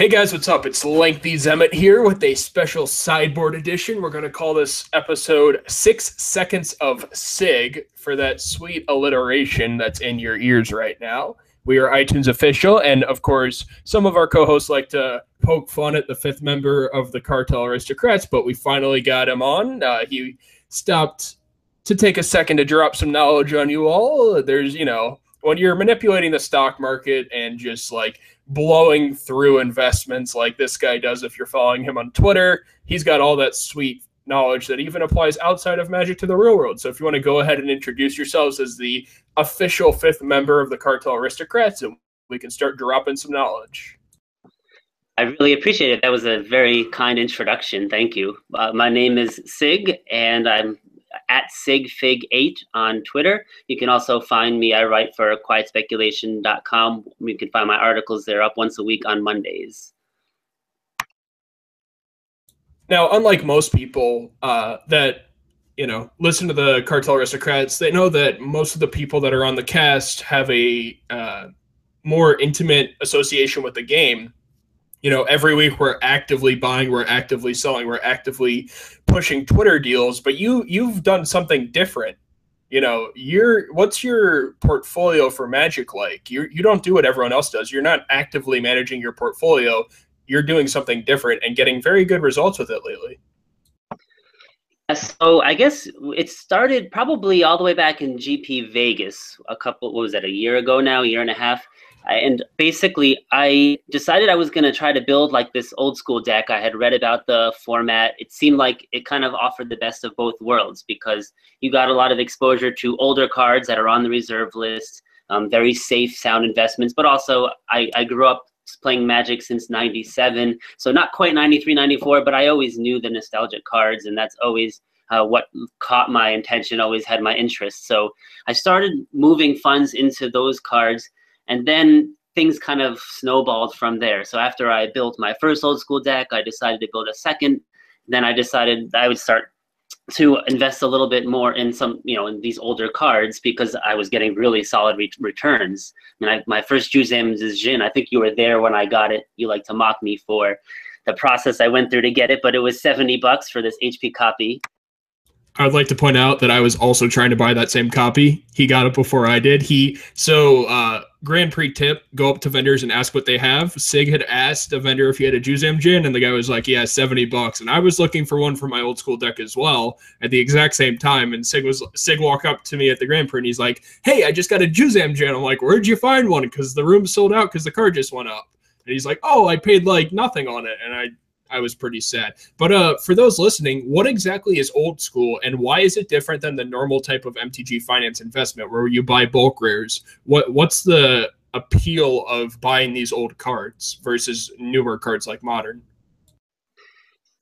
Hey guys, what's up? It's Lengthy Zemet here with a special sideboard edition. We're going to call this episode Six Seconds of SIG for that sweet alliteration that's in your ears right now. We are iTunes official, and of course, some of our co hosts like to poke fun at the fifth member of the Cartel Aristocrats, but we finally got him on. Uh, he stopped to take a second to drop some knowledge on you all. There's, you know, when you're manipulating the stock market and just like blowing through investments like this guy does if you're following him on Twitter, he's got all that sweet knowledge that even applies outside of magic to the real world. So if you want to go ahead and introduce yourselves as the official fifth member of the cartel aristocrats, and we can start dropping some knowledge. I really appreciate it. That was a very kind introduction. Thank you. Uh, my name is Sig, and I'm at sigfig8 on Twitter. You can also find me. I write for quietspeculation.com. You can find my articles there up once a week on Mondays. Now, unlike most people uh, that you know listen to the cartel aristocrats, they know that most of the people that are on the cast have a uh, more intimate association with the game you know every week we're actively buying we're actively selling we're actively pushing twitter deals but you you've done something different. You know you're what's your portfolio for magic like? You you don't do what everyone else does. You're not actively managing your portfolio. You're doing something different and getting very good results with it lately. So I guess it started probably all the way back in GP Vegas a couple what was that a year ago now, a year and a half and basically i decided i was going to try to build like this old school deck. I had read about the format. It seemed like it kind of offered the best of both worlds because you got a lot of exposure to older cards that are on the reserve list um, very safe sound investments. But also I, I grew up playing magic since 97 so not quite 93 94 but i always knew the nostalgic cards and that's always uh, what caught my attention always had my interest. So i started moving funds into those cards and then things kind of snowballed from there. So after I built my first old school deck, I decided to build a second. Then I decided I would start to invest a little bit more in some, you know, in these older cards because I was getting really solid re- returns. Mean, I, my first Juzam is Djinn. I think you were there when I got it. You like to mock me for the process I went through to get it, but it was 70 bucks for this HP copy. I'd like to point out that I was also trying to buy that same copy. He got it before I did. He so uh Grand Prix tip, go up to vendors and ask what they have. Sig had asked a vendor if he had a Juzam Djinn, and the guy was like, Yeah, 70 bucks. And I was looking for one for my old school deck as well at the exact same time. And Sig was Sig walked up to me at the Grand Prix and he's like, Hey, I just got a Juzam Djinn. I'm like, Where'd you find one? Because the room sold out because the card just went up. And he's like, Oh, I paid like nothing on it. And I I was pretty sad. But uh, for those listening, what exactly is old school, and why is it different than the normal type of MTG finance investment where you buy bulk rares? What what's the appeal of buying these old cards versus newer cards like modern?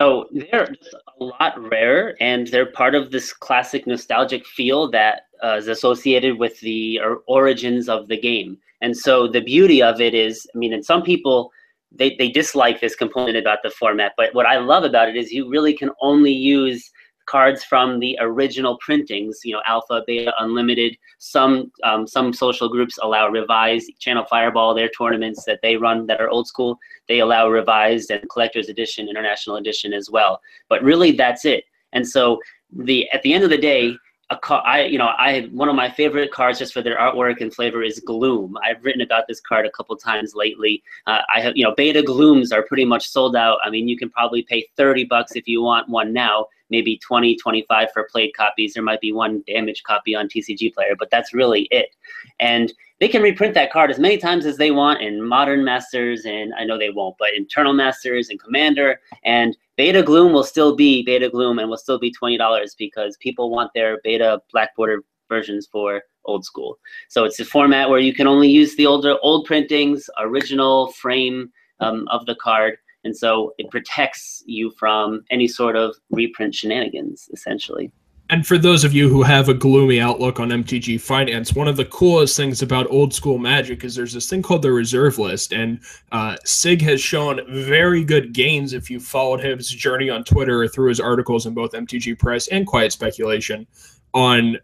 So they're a lot rarer, and they're part of this classic nostalgic feel that uh, is associated with the origins of the game. And so the beauty of it is, I mean, and some people they, they dislike this component about the format. But what I love about it is you really can only use cards from the original printings, you know, Alpha, Beta, Unlimited. Some um, some social groups allow revised. Channel Fireball, their tournaments that they run that are old school, they allow revised and collector's edition, international edition as well. But really, that's it. And so the at the end of the day, a car, I you know I one of my favorite cards just for their artwork and flavor is Gloom. I've written about this card a couple times lately. Uh, I have you know Beta Glooms are pretty much sold out. I mean you can probably pay 30 bucks if you want one now, maybe 20, 25 for played copies. There might be one damaged copy on TCG Player, but that's really it. And they can reprint that card as many times as they want in Modern Masters, and I know they won't, but Eternal Masters and Commander. And Beta Gloom will still be Beta Gloom and will still be $20 because people want their Beta Black Border versions for old school. So it's a format where you can only use the older old printings, original frame um, of the card, and so it protects you from any sort of reprint shenanigans, essentially. And for those of you who have a gloomy outlook on MTG finance, one of the coolest things about old school magic is there's this thing called the reserve list. And uh, Sig has shown very good gains if you followed his journey on Twitter or through his articles in both MTG Price and Quiet Speculation on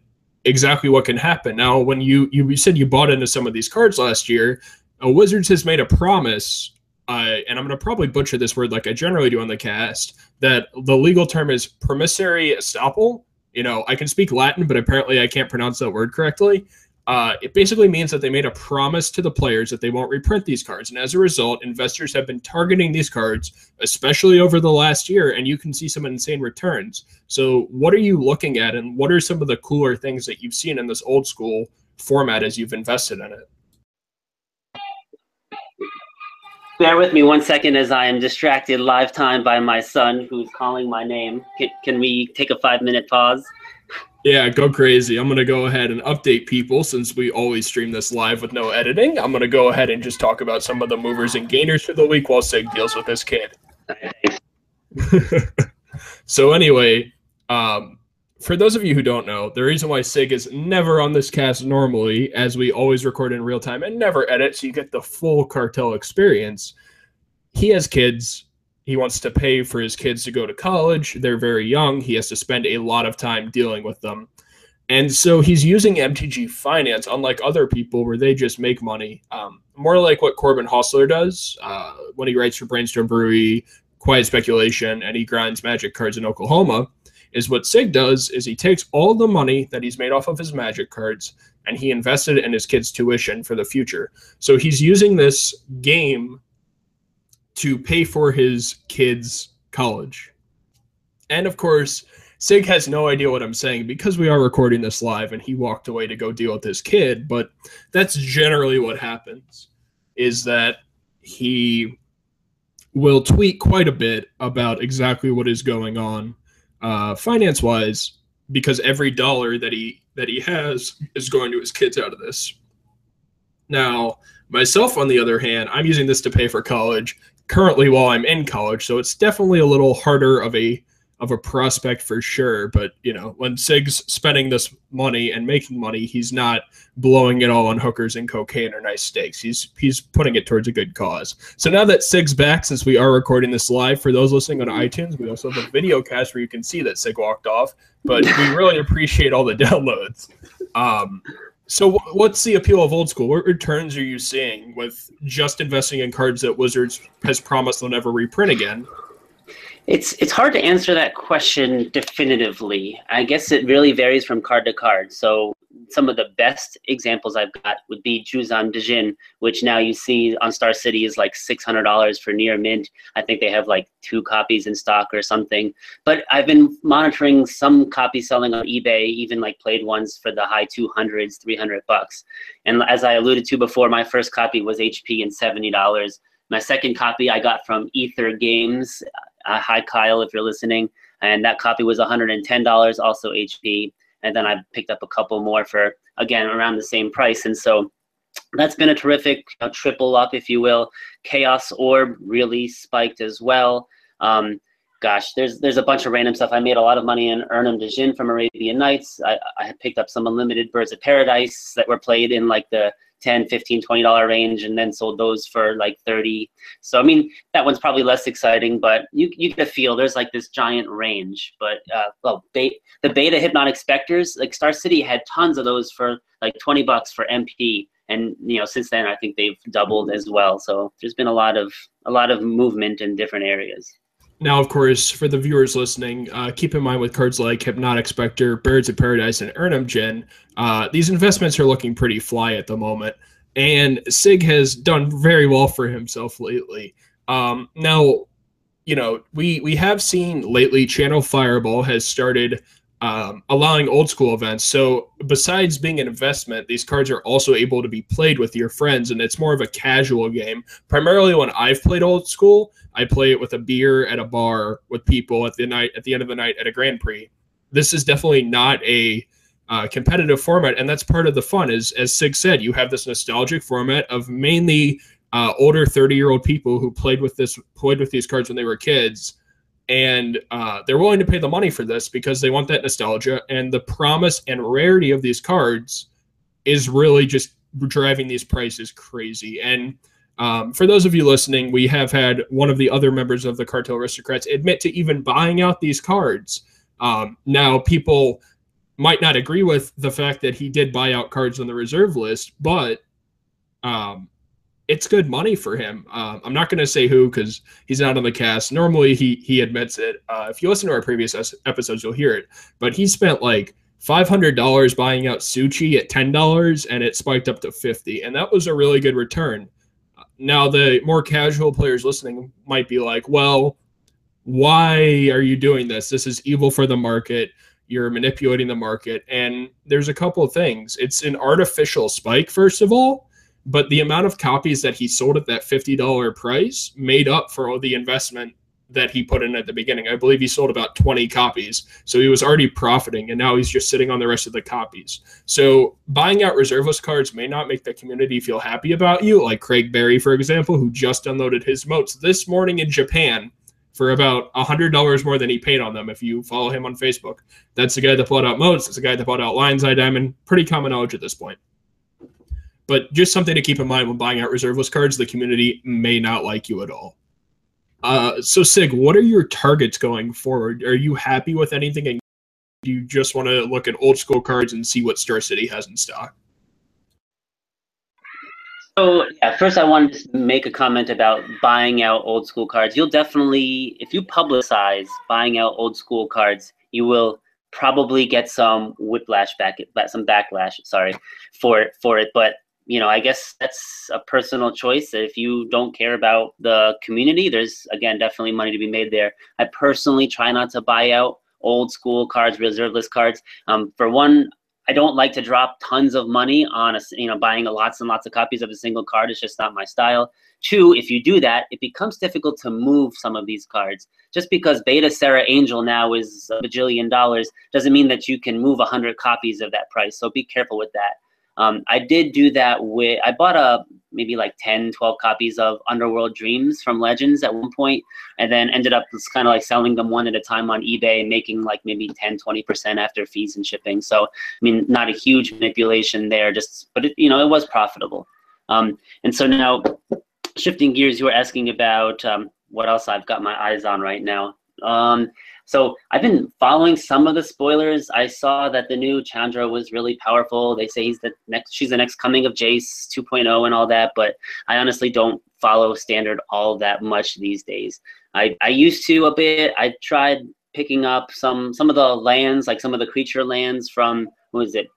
exactly what can happen. Now, when you, you said you bought into some of these cards last year, uh, Wizards has made a promise uh, and I'm going to probably butcher this word like I generally do on the cast, that the legal term is promissory estoppel. You know, I can speak Latin, but apparently I can't pronounce that word correctly. Uh, it basically means that they made a promise to the players that they won't reprint these cards. And as a result, investors have been targeting these cards, especially over the last year, and you can see some insane returns. So, what are you looking at, and what are some of the cooler things that you've seen in this old school format as you've invested in it? Bear with me one second as I am distracted live time by my son who's calling my name. Can, can we take a five minute pause? Yeah, go crazy. I'm going to go ahead and update people since we always stream this live with no editing. I'm going to go ahead and just talk about some of the movers and gainers for the week while Sig deals with this kid. so, anyway, um, for those of you who don't know, the reason why Sig is never on this cast normally, as we always record in real time and never edit, so you get the full cartel experience, he has kids he wants to pay for his kids to go to college. They're very young. He has to spend a lot of time dealing with them. And so he's using MTG Finance, unlike other people where they just make money. Um, more like what Corbin Hosler does uh, when he writes for Brainstorm Brewery, Quiet Speculation, and he grinds Magic cards in Oklahoma. Is what Sig does is he takes all the money that he's made off of his Magic cards and he invested in his kids' tuition for the future. So he's using this game to pay for his kids' college. And of course, Sig has no idea what I'm saying because we are recording this live and he walked away to go deal with his kid, but that's generally what happens is that he will tweet quite a bit about exactly what is going on uh, finance wise because every dollar that he that he has is going to his kids out of this. Now, myself on the other hand, I'm using this to pay for college currently while I'm in college, so it's definitely a little harder of a of a prospect for sure. But you know, when Sig's spending this money and making money, he's not blowing it all on hookers and cocaine or nice steaks. He's he's putting it towards a good cause. So now that Sig's back, since we are recording this live, for those listening on iTunes, we also have a video cast where you can see that Sig walked off. But we really appreciate all the downloads. Um, so, what's the appeal of old school? What returns are you seeing with just investing in cards that Wizards has promised they'll never reprint again? It's it's hard to answer that question definitively. I guess it really varies from card to card. So some of the best examples I've got would be Juzam Djinn, which now you see on Star City is like $600 for near mint. I think they have like two copies in stock or something. But I've been monitoring some copies selling on eBay, even like played ones for the high 200s, 300 bucks. And as I alluded to before, my first copy was HP and $70. My second copy I got from Ether Games. Uh, hi, Kyle, if you're listening. And that copy was $110, also HP and then I picked up a couple more for again around the same price. And so that's been a terrific triple up, if you will. Chaos Orb really spiked as well. Um, gosh, there's there's a bunch of random stuff. I made a lot of money in Erhnam Djinn from Arabian Nights. I, I picked up some unlimited Birds of Paradise that were played in like the 10 15 20 dollar range and then sold those for like 30 so i mean that one's probably less exciting but you, you get a feel. There's like this giant range but uh, well the beta hypnotic specters like star city had tons of those for like 20 bucks for mp and you know since then i think they've doubled as well. So there's been a lot of a lot of movement in different areas now, of course, for the viewers listening, uh, keep in mind with cards like Hypnotic Specter, Birds of Paradise, and Erhnam Djinn, uh, these investments are looking pretty fly at the moment. And Sig has done very well for himself lately. Um, now, you know, we we have seen lately Channel Fireball has started um, allowing old school events. So besides being an investment, these cards are also able to be played with your friends, and it's more of a casual game. Primarily, when I've played old school, I play it with a beer at a bar with people at the night at the end of the night at a Grand Prix. This is definitely not a uh, competitive format, and that's part of the fun. Is as Sig said, you have this nostalgic format of mainly uh, older thirty year old people who played with this played with these cards when they were kids and uh, they're willing to pay the money for this because they want that nostalgia and the promise and rarity of these cards is really just driving these prices crazy. And um, for those of you listening we have had one of the other members of the cartel aristocrats admit to even buying out these cards. Um, now people might not agree with the fact that he did buy out cards on the reserve list but um, it's good money for him. Um, I'm not going to say who because he's not on the cast. Normally, he he admits it. Uh, if you listen to our previous episodes, you'll hear it. But he spent like five hundred dollars buying out Su-Chi at ten dollars, and it spiked up to fifty, and that was a really good return. Now, the more casual players listening might be like, "Well, why are you doing this? This is evil for the market." You're manipulating the market. And there's a couple of things. It's an artificial spike, first of all but the amount of copies that he sold at that $50 price made up for all the investment that he put in at the beginning. I believe he sold about 20 copies. So he was already profiting and now he's just sitting on the rest of the copies. So buying out reserve list cards may not make the community feel happy about you, like Craig Berry, for example, who just unloaded his moats this morning in Japan for about $100 more than he paid on them if you follow him on Facebook. That's the guy that bought out moats. That's the guy that bought out Lion's Eye Diamond. Pretty common knowledge at this point. But just something to keep in mind when buying out reserve list cards, the community may not like you at all. Uh, so Sig, what are your targets going forward? Are you happy with anything, and do you just want to look at old school cards and see what Star City has in stock? So yeah, first I wanted to make a comment about buying out old school cards. You'll definitely, if you publicize buying out old school cards, you will probably get some whiplash back, some backlash. Sorry for for it, but you know, I guess that's a personal choice. If you don't care about the community, there's again definitely money to be made there. I personally try not to buy out old school cards, reserve list cards. Um, for one, I don't like to drop tons of money on a, you know buying lots and lots of copies of a single card. It's just not my style. Two, if you do that, it becomes difficult to move some of these cards. Just because Beta Serra Angel now is a bajillion dollars doesn't mean that you can move a hundred copies of that price. So be careful with that. Um, I did do that with, I bought a maybe like 10, 12 copies of Underworld Dreams from Legends at one point, and then ended up just kind of like selling them one at a time on eBay, making like maybe 10, 20% after fees and shipping. So, I mean, not a huge manipulation there, just, but it, you know, it was profitable. Um, and so now, shifting gears, you were asking about um, what else I've got my eyes on right now. Um, so I've been following some of the spoilers. I saw that the new Chandra was really powerful. They say he's the next, she's the next coming of Jace 2.0 and all that, but I honestly don't follow standard all that much these days. I, I used to a bit. I tried picking up some some of the lands, like some of the creature lands from who is it,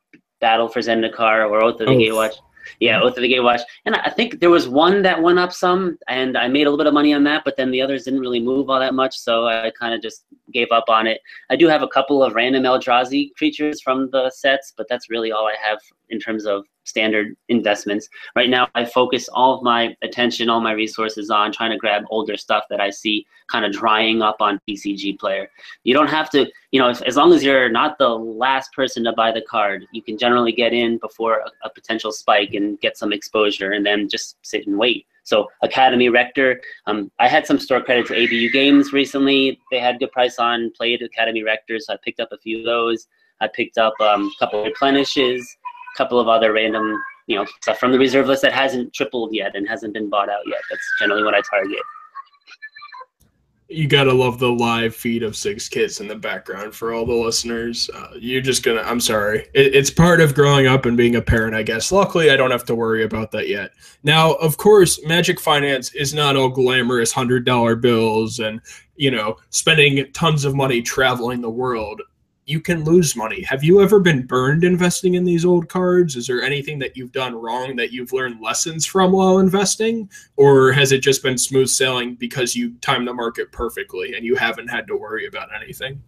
Battle for Zendikar or Oath of the Gatewatch. Yeah, Oath of the Gatewatch. And I think there was one that went up some, and I made a little bit of money on that, but then the others didn't really move all that much, so I kind of just gave up on it. I do have a couple of random Eldrazi creatures from the sets, but that's really all I have in terms of standard investments. Right now, I focus all of my attention, all my resources on trying to grab older stuff that I see kind of drying up on TCG Player. You don't have to, you know, as long as you're not the last person to buy the card, you can generally get in before a, a potential spike and get some exposure and then just sit and wait. So Academy Rector, um, I had some store credit to ABU Games recently. They had good price on played Academy Rector, so I picked up a few of those. I picked up um, a couple of replenishes couple of other random, you know, stuff from the reserve list that hasn't tripled yet and hasn't been bought out yet. That's generally what I target. You gotta love the live feed of Sig's Kids in the background for all the listeners. Uh, you're just gonna. I'm sorry. It, it's part of growing up and being a parent, I guess. Luckily, I don't have to worry about that yet. Now, of course, Magic Finance is not all glamorous hundred dollar bills and you know spending tons of money traveling the world you can lose money. Have you ever been burned investing in these old cards? Is there anything that you've done wrong that you've learned lessons from while investing? Or has it just been smooth sailing because you timed the market perfectly and you haven't had to worry about anything?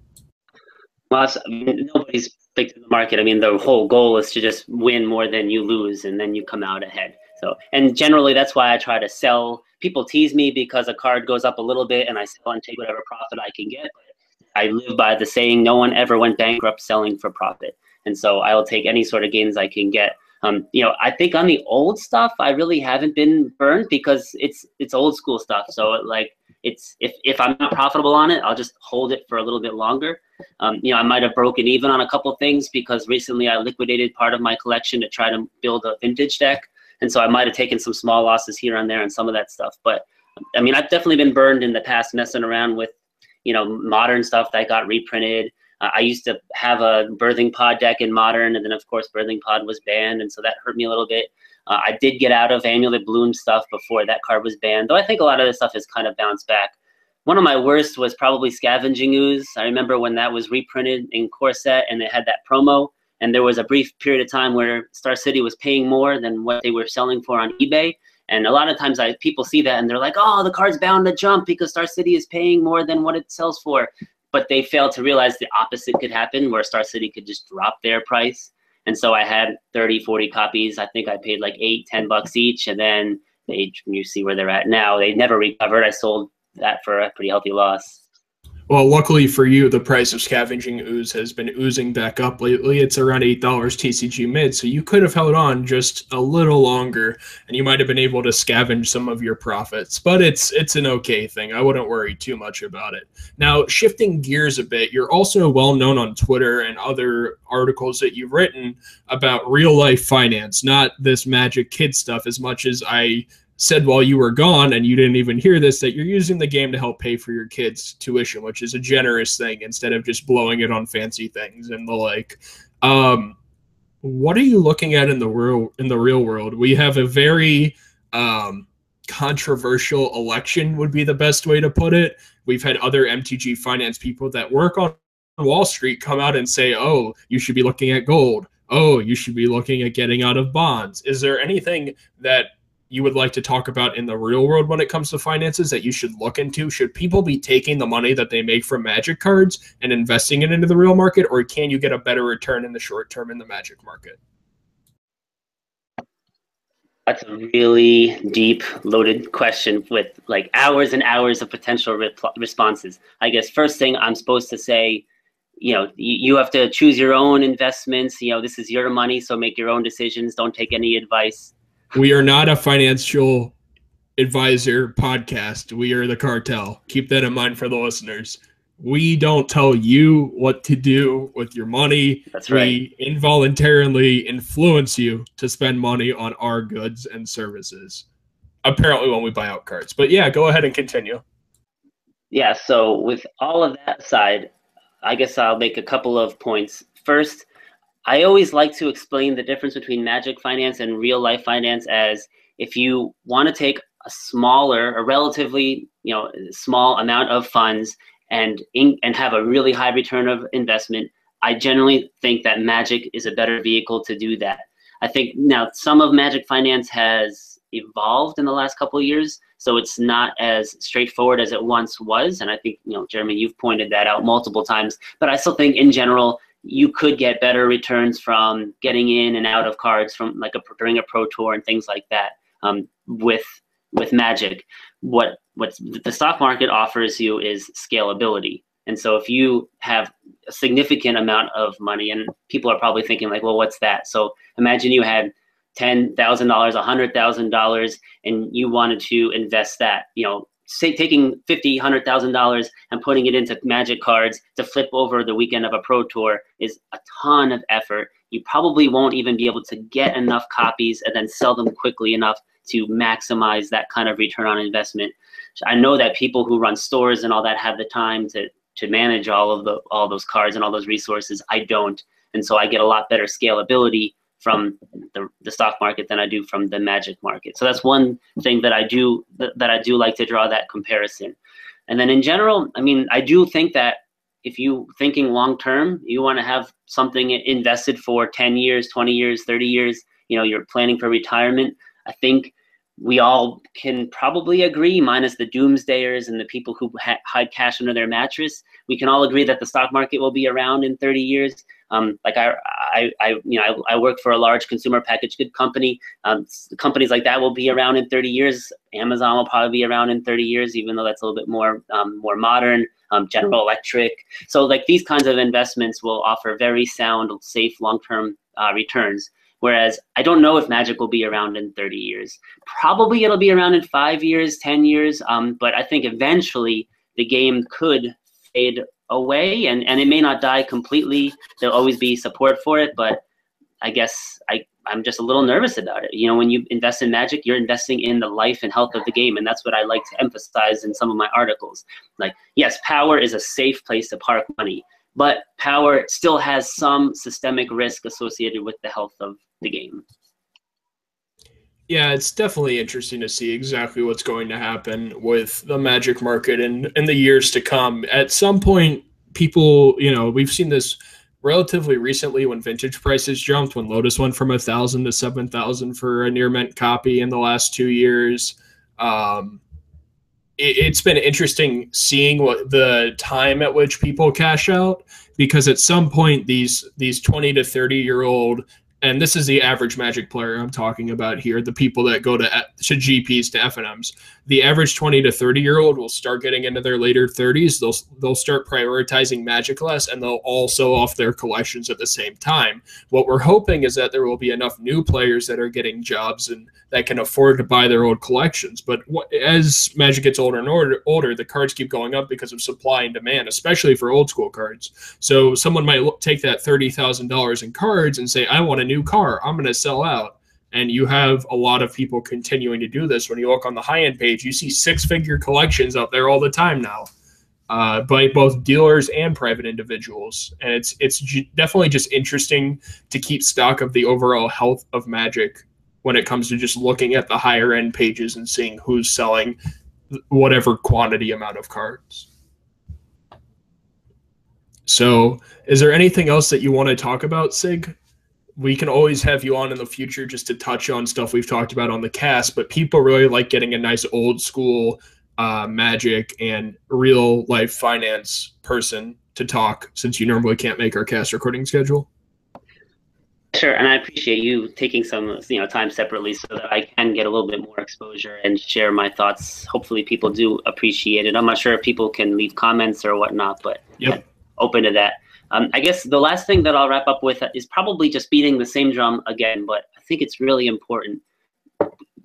Well, I mean, nobody's picked the market. I mean, the whole goal is to just win more than you lose and then you come out ahead. So, and generally that's why I try to sell. People tease me because a card goes up a little bit and I sell and take whatever profit I can get. I live by the saying, no one ever went bankrupt selling for profit. And so I will take any sort of gains I can get. Um, you know, I think on the old stuff, I really haven't been burned because it's it's old school stuff. So like it's if if I'm not profitable on it, I'll just hold it for a little bit longer. Um, you know, I might have broken even on a couple things because recently I liquidated part of my collection to try to build a vintage deck, and so I might have taken some small losses here and there and some of that stuff. But I mean, I've definitely been burned in the past messing around with you know, modern stuff that got reprinted. Uh, I used to have a birthing pod deck in modern, and then of course birthing pod was banned, and so that hurt me a little bit. Uh, I did get out of Amulet Bloom stuff before that card was banned, though I think a lot of the stuff has kind of bounced back. One of my worst was probably Scavenging Ooze. I remember when that was reprinted in Core Set and they had that promo, and there was a brief period of time where Star City was paying more than what they were selling for on eBay. And a lot of times I people see that and they're like, oh, the card's bound to jump because Star City is paying more than what it sells for. But they fail to realize the opposite could happen where Star City could just drop their price. And so I had 30, 40 copies. I think I paid like eight, 10 bucks each. And then they, you see where they're at now. They never recovered. I sold that for a pretty healthy loss. Well, luckily for you, the price of scavenging ooze has been oozing back up lately. It's around eight dollars TCG mid, so you could have held on just a little longer, and you might have been able to scavenge some of your profits. But it's it's an okay thing. I wouldn't worry too much about it. Now, shifting gears a bit, you're also well known on Twitter and other articles that you've written about real life finance, not this magic kid stuff. As much as I said while you were gone and you didn't even hear this that you're using the game to help pay for your kids' tuition, which is a generous thing instead of just blowing it on fancy things and the like. Um, what are you looking at in the real in the real world? We have a very um, controversial election, would be the best way to put it. We've had other MTG finance people that work on Wall Street come out and say, "Oh, you should be looking at gold." Oh, you should be looking at getting out of bonds. Is there anything that you would like to talk about in the real world when it comes to finances that you should look into? Should people be taking the money that they make from magic cards and investing it into the real market, or can you get a better return in the short term in the magic market? That's a really deep, loaded question with like hours and hours of potential re- responses. I guess first thing I'm supposed to say, you know, you have to choose your own investments. You know, this is your money, so make your own decisions. Don't take any advice we are not a financial advisor podcast. We are the cartel. Keep that in mind for the listeners. We don't tell you what to do with your money. That's right. We involuntarily influence you to spend money on our goods and services. Apparently, when we buy out cards. But yeah, go ahead and continue. Yeah, so with all of that aside, I guess I'll make a couple of points. First, I always like to explain the difference between magic finance and real life finance as if you want to take a smaller, a relatively you know small amount of funds and in, and have a really high return of investment, I generally think that magic is a better vehicle to do that. I think now some of magic finance has evolved in the last couple of years, so it's not as straightforward as it once was. And I think you know, Jeremy, you've pointed that out multiple times. But I still think in general you could get better returns from getting in and out of cards from like a during a pro tour and things like that um, with with magic. What what the stock market offers you is scalability. And so if you have a significant amount of money and people are probably thinking like well what's that? So imagine you had $10,000 $100,000 and you wanted to invest that you know say taking fifty, hundred thousand dollars and putting it into magic cards to flip over the weekend of a pro tour is a ton of effort. You probably won't even be able to get enough copies and then sell them quickly enough to maximize that kind of return on investment. I know that people who run stores and all that have the time to to manage all of the all those cards and all those resources. I don't, and so I get a lot better scalability from the, the stock market than I do from the magic market. So that's one thing that I do that, that I do like to draw that comparison. And then in general, I mean, I do think that if you thinking long term, you want to have something invested for 10 years, 20 years, 30 years, you know, you're planning for retirement. I think we all can probably agree, minus the doomsdayers and the people who ha- hide cash under their mattress, we can all agree that the stock market will be around in 30 years. Um, like I, I, I, you know, I, I, work for a large consumer packaged good company. Um, companies like that will be around in 30 years. Amazon will probably be around in 30 years, even though that's a little bit more, um, more modern. Um, General Electric. So like these kinds of investments will offer very sound, safe, long-term uh, returns. Whereas I don't know if Magic will be around in 30 years. Probably it'll be around in five years, 10 years. Um, but I think eventually the game could fade away and, and it may not die completely. There'll always be support for it, but I guess I, I'm just a little nervous about it. You know, when you invest in Magic, you're investing in the life and health of the game, and that's what I like to emphasize in some of my articles. Like, yes, power is a safe place to park money, but power still has some systemic risk associated with the health of the game. Yeah, it's definitely interesting to see exactly what's going to happen with the magic market in, in the years to come. At some point, people, you know, we've seen this relatively recently when vintage prices jumped, when Lotus went from a thousand to seven thousand for a near mint copy in the last two years. Um, it, has been interesting seeing what the time at which people cash out because at some point these these 20 to 30 year old and this is the average Magic player I'm talking about here, the people that go to, to GPs to FNMs. The average 20 to 30 year old will start getting into their later 30s. They'll they'll start prioritizing Magic less, and they'll also off their collections at the same time. What we're hoping is that there will be enough new players that are getting jobs and that can afford to buy their old collections. But as Magic gets older and older, older, the cards keep going up because of supply and demand, especially for old school cards. So someone might take that thirty thousand dollars in cards and say, "I want a new car. I'm going to sell out." And you have a lot of people continuing to do this. When you look on the high end page, you see six figure collections out there all the time now. Uh, by both dealers and private individuals, and it's it's definitely just interesting to keep stock of the overall health of Magic when it comes to just looking at the higher end pages and seeing who's selling whatever quantity amount of cards. So, is there anything else that you want to talk about, Sig? We can always have you on in the future just to touch on stuff we've talked about on the cast, but people really like getting a nice old school uh, magic and real life finance person to talk since you normally can't make our cast recording schedule. Sure, and I appreciate you taking some you know time separately so that I can get a little bit more exposure and share my thoughts. Hopefully, people do appreciate it. I'm not sure if people can leave comments or whatnot, but yep. open to that. Um, I guess the last thing that I'll wrap up with is probably just beating the same drum again, but I think it's really important.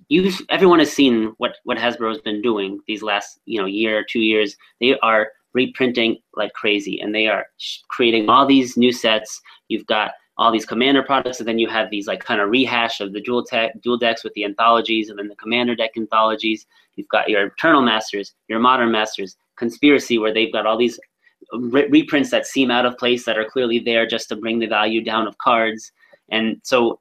You've, everyone has seen what what Hasbro's been doing these last you know year or two years. They are reprinting like crazy, and they are creating all these new sets. You've got all these commander products, and then you have these like kind of rehash of the dual tech, dual decks with the anthologies, and then the commander deck anthologies. You've got your Eternal Masters, your Modern Masters, Conspiracy, where they've got all these re- reprints that seem out of place that are clearly there just to bring the value down of cards. And so,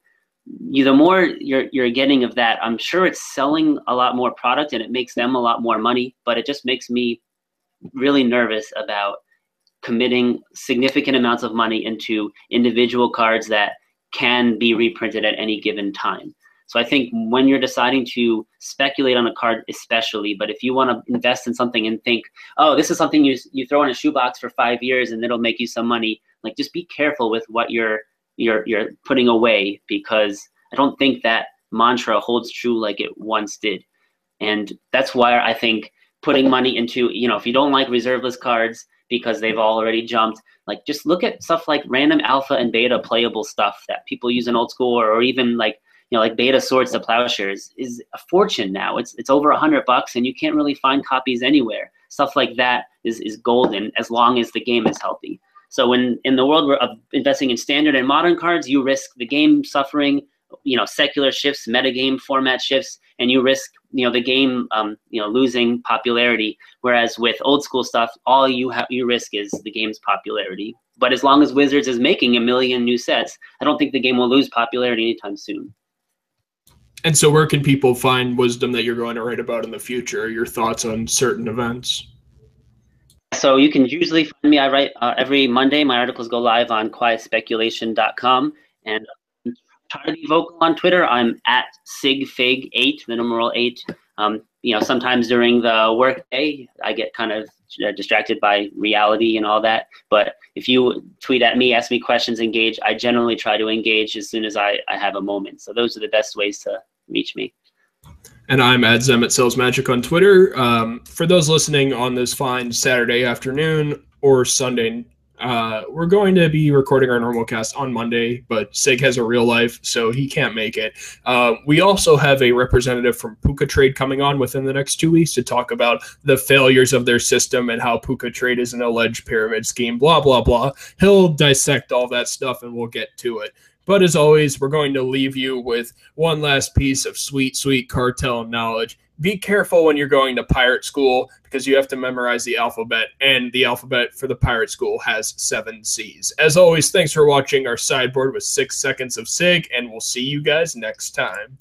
you, the more you're you're getting of that, I'm sure it's selling a lot more product and it makes them a lot more money. But it just makes me really nervous about committing significant amounts of money into individual cards that can be reprinted at any given time. So I think when you're deciding to speculate on a card, especially, but if you want to invest in something and think, oh, this is something you you throw in a shoebox for five years and it'll make you some money, like just be careful with what you're you're you're putting away because I don't think that mantra holds true like it once did, and that's why I think putting money into you know if you don't like reserveless cards because they've already jumped. Like just look at stuff like random alpha and beta playable stuff that people use in old school or, or even like know like beta swords to plowshares is a fortune now. It's it's over a hundred bucks and you can't really find copies anywhere. Stuff like that is is golden as long as the game is healthy. So when in the world of investing in standard and modern cards, you risk the game suffering, you know, secular shifts, metagame format shifts, and you risk you know the game um, you know losing popularity whereas with old school stuff all you have you risk is the game's popularity but as long as wizards is making a million new sets i don't think the game will lose popularity anytime soon and so where can people find wisdom that you're going to write about in the future your thoughts on certain events so you can usually find me i write uh, every monday my articles go live on quietspeculation.com and try to be vocal on Twitter. I'm at sigfig8, the numeral eight. Um, you know, sometimes during the workday, I get kind of uh, distracted by reality and all that. But if you tweet at me, ask me questions, engage, I generally try to engage as soon as I, I have a moment. So those are the best ways to reach me. And I'm at Zemet Sells Magic on Twitter. Um, for those listening on this fine Saturday afternoon or Sunday uh, we're going to be recording our normal cast on Monday, but Sig has a real life, so he can't make it. Uh, we also have a representative from PucaTrade coming on within the next two weeks to talk about the failures of their system and how PucaTrade is an alleged pyramid scheme, blah, blah, blah. He'll dissect all that stuff and we'll get to it. But as always, we're going to leave you with one last piece of sweet, sweet cartel knowledge be careful when you're going to pirate school because you have to memorize the alphabet, and the alphabet for the pirate school has seven C's. As always, thanks for watching our sideboard with six seconds of SIG, and we'll see you guys next time.